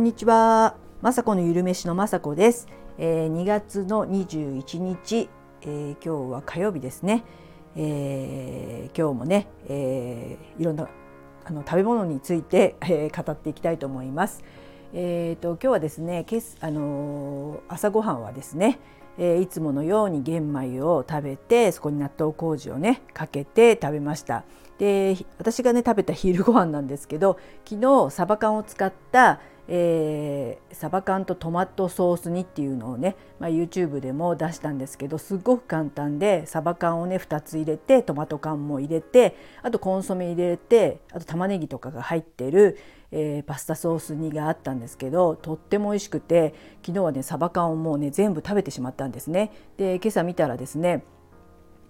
こんにちは。まさこのゆるめしのまさこです。えー、2月の21日、えー、今日は火曜日ですね。えー、今日もね、えー、いろんなあの食べ物について、えー、語っていきたいと思います。えーと、今日はですね、けすあのー、朝ごはんはですね、えー、いつものように玄米を食べてそこに納豆麹をねかけて食べましたで私がね食べた昼ご飯なんですけど昨日サバ缶を使った、えー、サバ缶とトマトソース煮っていうのをね、まあ、YouTube でも出したんですけどすっごく簡単でサバ缶をね2つ入れてトマト缶も入れてあとコンソメ入れてあと玉ねぎとかが入ってる、えー、パスタソース煮があったんですけどとっても美味しくて昨日はねサバ缶をもうね全部食べてしまったんですね。で今朝見たらですね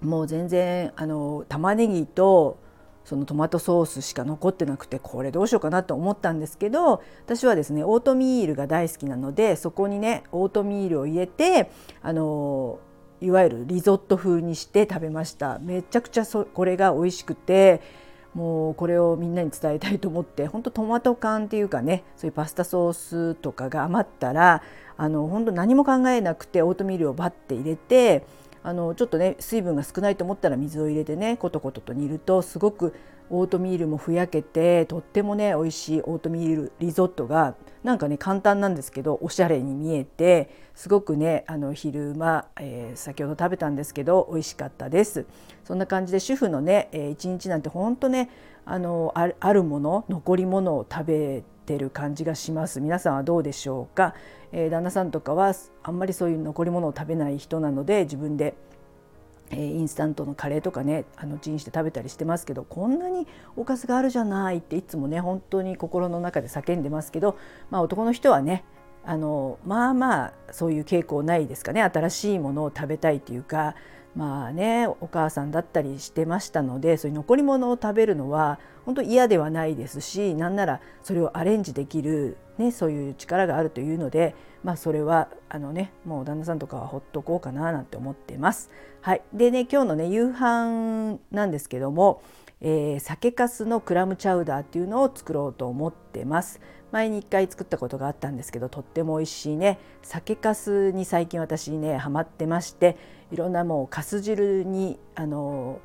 もう全然あの玉ねぎとそのトマトソースしか残ってなくてこれどうしようかなと思ったんですけど私はですねオートミールが大好きなのでそこにねオートミールを入れてあのいわゆるリゾット風にして食べました。めちゃくちゃそこれが美味しくてもうこれをみんなに伝えたいと思って本当トマト缶っていうかねそういうパスタソースとかが余ったらあの本当何も考えなくてオートミールをバッて入れてあのちょっとね水分が少ないと思ったら水を入れてねコトコトと煮るとすごくオートミールもふやけてとってもね美味しいオートミールリゾットがなんかね簡単なんですけどおしゃれに見えてすごくねあの昼間、えー、先ほど食べたんですけど美味しかったです。そんな感じで主婦のね、えー、一日なんてほんとねあのあるもの残り物を食べてる感じがします。皆さんはどうでしょうか、えー、旦那さんとかはあんまりそういう残り物を食べない人なので自分でえー、インスタントのカレーとかねあのチンして食べたりしてますけどこんなにおかずがあるじゃないっていつもね本当に心の中で叫んでますけど、まあ、男の人はねあのまあまあそういう傾向ないですかね新しいものを食べたいっていうかまあねお母さんだったりしてましたのでそういう残り物を食べるのは本当嫌ではないですしなんならそれをアレンジできる、ね、そういう力があるというので、まあ、それはあのねもう旦那さんとかはほっとこうかななんて思ってます。はい、でね今日のね夕飯なんですけども、えー、酒粕のクラムチャウダーっていうのを作ろうと思ってます。前に1回作ったことがあったんですけどとっても美味しいね酒粕に最近私ねハマってましていろんなもうかす汁にあの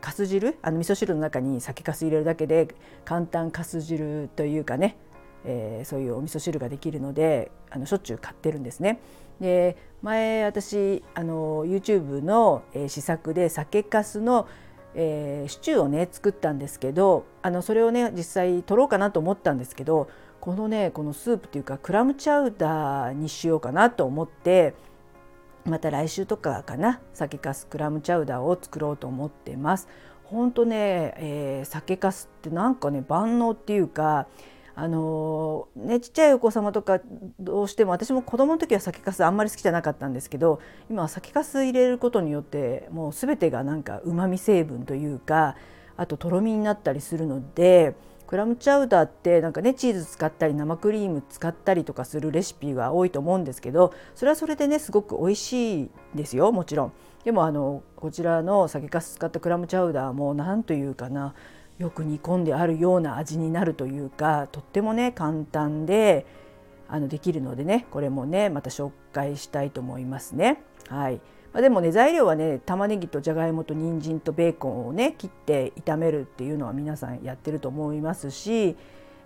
かす汁？あの味噌汁の中に酒粕入れるだけで簡単かす汁というかね、えー、そういうお味噌汁ができるのであのしょっちゅう買ってるんですね。で前私あの YouTube の、えー、試作で酒粕のえー、シチューをね作ったんですけどあのそれをね実際取ろうかなと思ったんですけどこのねこのスープっていうかクラムチャウダーにしようかなと思ってまた来週とかかな酒かすクラムチャウダーを作ろうと思ってます。本当ね、えー、酒かすってなんかね万能っていうかあの、ねちっちゃいお子様とかどうしても私も子供の時は酒かすあんまり好きじゃなかったんですけど今は酒かす入れることによってもう全てがなんかうまみ成分というかあととろみになったりするのでクラムチャウダーってなんかねチーズ使ったり生クリーム使ったりとかするレシピが多いと思うんですけどそれはそれでねすごく美味しいですよもちろん。でもあのこちらの酒粕使ったクラムチャウダーも何というかなよく煮込んであるような味になるというかとってもね簡単であのできるのでねこれもねまた紹介したいと思いますね。はいまあ、でもね材料はね玉ねぎとじゃがいもと人参とベーコンをね切って炒めるっていうのは皆さんやってると思いますし、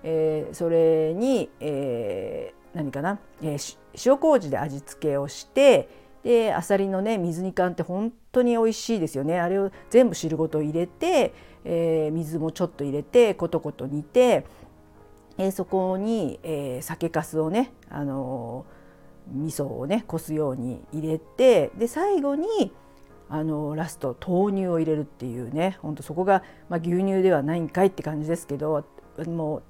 えー、それに、えー、何かな、えー、塩麹で味付けをしてであさりのね水煮缶って本当に美味しいですよねあれを全部汁ごと入れて、えー、水もちょっと入れてコトコト煮て、えー、そこに、えー、酒粕をね、あのー味噌をねこすように入れてで最後にあのラスト豆乳を入れるっていうねほんとそこが、まあ、牛乳ではないんかいって感じですけどもう、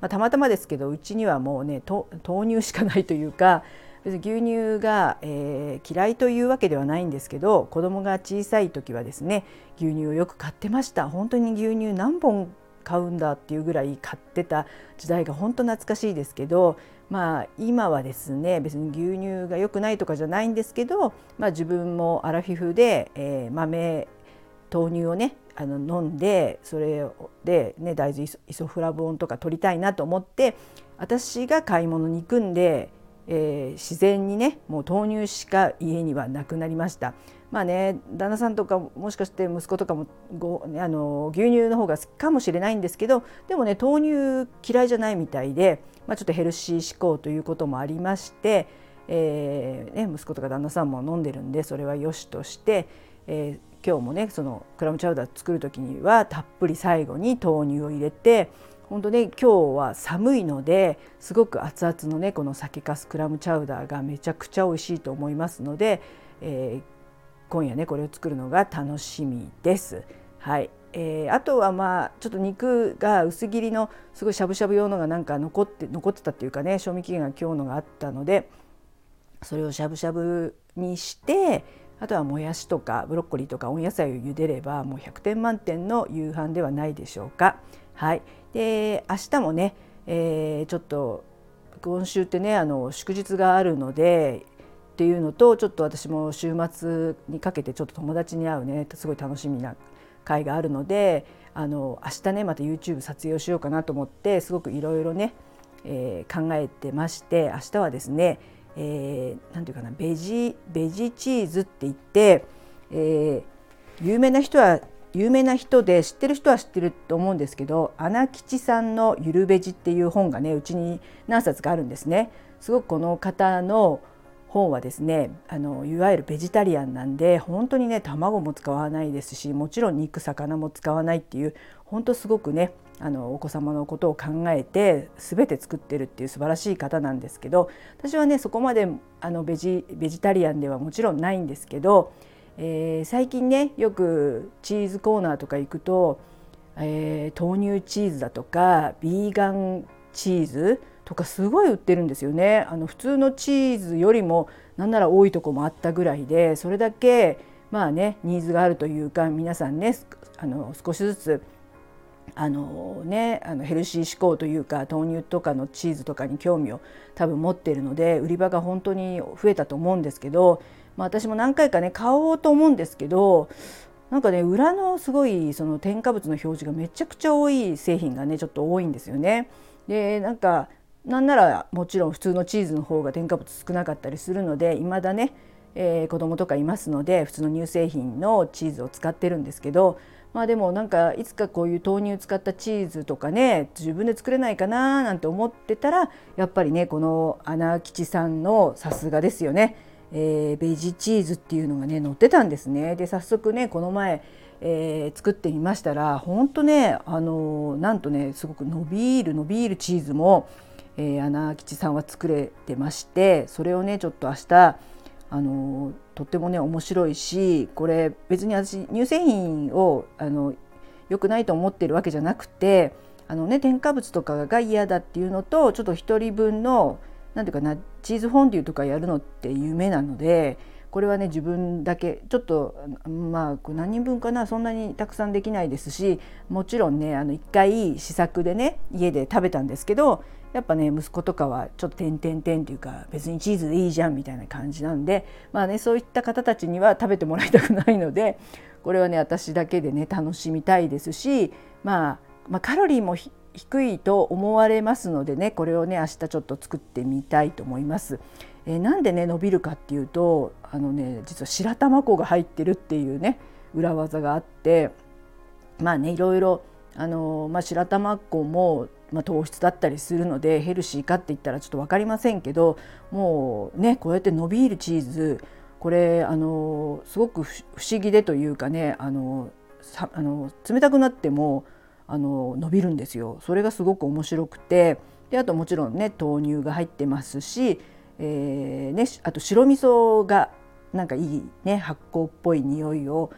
まあ、たまたまですけどうちにはもうね豆乳しかないというか別に牛乳が、えー、嫌いというわけではないんですけど子供が小さい時はですね牛乳をよく買ってました。本当に牛乳何本買うんだっていうぐらい買ってた時代が本当懐かしいですけどまあ今はですね別に牛乳が良くないとかじゃないんですけど、まあ、自分もアラフィフで、えー、豆豆乳をねあの飲んでそれで、ね、大豆イソフラボンとか取りたいなと思って私が買い物に行くんで、えー、自然にねもう豆乳しか家にはなくなりました。まあね旦那さんとかもしかして息子とかもごあの牛乳の方が好きかもしれないんですけどでもね豆乳嫌いじゃないみたいで、まあ、ちょっとヘルシー志向ということもありまして、えーね、息子とか旦那さんも飲んでるんでそれはよしとして、えー、今日もねそのクラムチャウダー作る時にはたっぷり最後に豆乳を入れて本当ね今日は寒いのですごく熱々のねこの酒粕クラムチャウダーがめちゃくちゃ美味しいと思いますので、えー、今夜ねこれを作るのが楽しみです。はいえー、あとはまあちょっと肉が薄切りのすごいしゃぶしゃぶ用のがなんか残って残ってたっていうかね賞味期限が今日のがあったのでそれをしゃぶしゃぶにしてあとはもやしとかブロッコリーとか温野菜を茹でればもう100点満点の夕飯ではないでしょうか。はい、で明日もね、えー、ちょっと今週ってねあの祝日があるのでっていうのとちょっと私も週末にかけてちょっと友達に会うねすごい楽しみな会があるのであの明日ねまた YouTube 撮影をしようかなと思ってすごくいろいろね、えー、考えてまして明日はですねえー、ていうかなベジベジチーズって言って、えー、有名な人は有名な人で知ってる人は知ってると思うんですけど穴吉さんの「ゆるベジ」っていう本がねうちに何冊かあるんですね。すごくこの方の本はですねあのいわゆるベジタリアンなんで本当にね卵も使わないですしもちろん肉魚も使わないっていう本当すごくねあのお子様のことを考えて全て作ってるっていう素晴らしい方なんですけど私はねそこまであのベジベジタリアンではもちろんないんですけど、えー、最近ねよくチーズコーナーとか行くと、えー、豆乳チーズだとかビーガンチーズとかすごい売ってるんですよね。あの普通のチーズよりもなんなら多いとこもあったぐらいでそれだけまあねニーズがあるというか皆さんねあの少しずつあのね、あのヘルシー志向というか豆乳とかのチーズとかに興味を多分持っているので売り場が本当に増えたと思うんですけど、まあ、私も何回かね買おうと思うんですけどなんかね裏のすごいその添加物の表示がめちゃくちゃ多い製品がねちょっと多いんですよね。でなんかなんならもちろん普通のチーズの方が添加物少なかったりするので未だね、えー、子供とかいますので普通の乳製品のチーズを使ってるんですけどまあでもなんかいつかこういう豆乳使ったチーズとかね自分で作れないかななんて思ってたらやっぱりねこの穴吉さんのさすがですよね、えー、ベジチーズっていうのがね載ってたんですね。で早速ねこの前、えー、作ってみましたらほんとねあのなんとねすごく伸びる伸びるチーズも、えー、穴吉さんは作れてましてそれをねちょっと明日あのとってもね面白いしこれ別に私乳製品をあの良くないと思ってるわけじゃなくてあの、ね、添加物とかが嫌だっていうのとちょっと1人分の何ていうかなチーズフォンデュとかやるのって夢なのでこれはね自分だけちょっとまあ何人分かなそんなにたくさんできないですしもちろんねあの1回試作でね家で食べたんですけどやっぱね息子とかはちょっと点々点っていうか別にチーズでいいじゃんみたいな感じなんでまあねそういった方たちには食べてもらいたくないのでこれはね私だけでね楽しみたいですし、まあ、まあカロリーも低いと思われますのでねこれをね明日ちょっと作ってみたいと思います。えー、なんでね伸びるかっていうとあのね実は白玉粉が入ってるっていうね裏技があってまあねいろいろあの、まあ、白玉粉もまあ、糖質だったりするのでヘルシーかって言ったらちょっと分かりませんけどもうねこうやって伸びるチーズこれあのすごく不思議でというかねあのさあの冷たくなってもあの伸びるんですよ。それがすごく面白くてであともちろんね豆乳が入ってますし、えーね、あと白味噌がなんかいいね発酵っぽい匂いを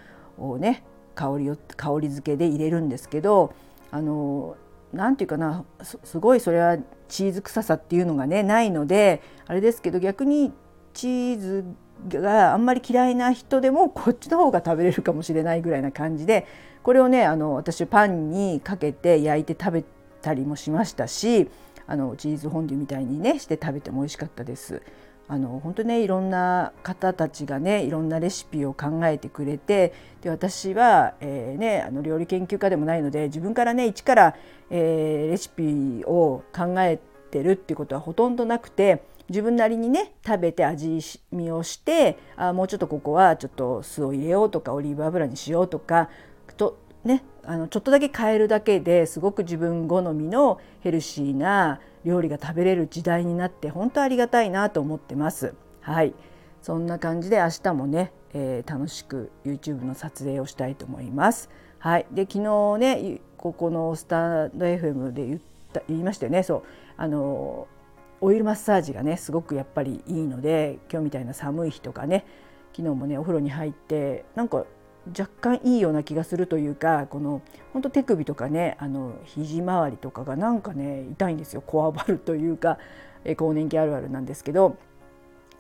ね香りを香り付けで入れるんですけどあの何て言うかなすごいそれはチーズ臭さっていうのがねないのであれですけど逆にチーズがあんまり嫌いな人でもこっちの方が食べれるかもしれないぐらいな感じでこれをねあの私パンにかけて焼いて食べたりもしましたしあのチーズフォンデュみたいにねして食べても美味しかったです。あの本当ねいろんな方たちがねいろんなレシピを考えてくれてで私は、えー、ね、あの料理研究家でもないので自分からね一から、えー、レシピを考えてるっていうことはほとんどなくて自分なりにね食べて味見をしてあもうちょっとここはちょっと酢を入れようとかオリーブ油にしようとかとねあのちょっとだけ変えるだけですごく自分好みのヘルシーな料理が食べれる時代になって本当ありがたいなと思ってます。はいそんな感じで明日もね、えー、楽しく YouTube の撮影をしたいと思います。はい、で昨日ねここのスタンド FM で言った言いましたよねそうあのオイルマッサージがねすごくやっぱりいいので今日みたいな寒い日とかね昨日もねお風呂に入ってなんか若干いいような気がするというかこの本当手首とかねあの肘周りとかがなんかね痛いんですよ。こわばるというか、え更年期あるあるなんですけど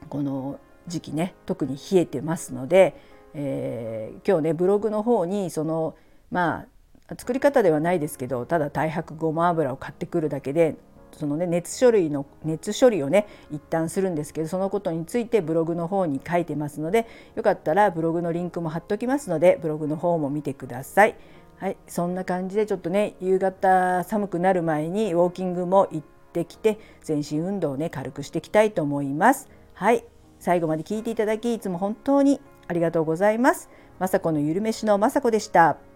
この時期ね特に冷えてますので、えー、今日ねブログの方にそのまあ作り方ではないですけどただ太白ごま油を買ってくるだけでそのね熱処理の熱処理をね一旦するんですけどそのことについてブログの方に書いてますのでよかったらブログのリンクも貼っときますのでブログの方も見てください。はい、そんな感じでちょっとね夕方寒くなる前にウォーキングも行ってきて全身運動をね軽くしていきたいと思います。はい最後まで聞いていただきいつも本当にありがとうございます。まさこのゆるめしのまさこでした。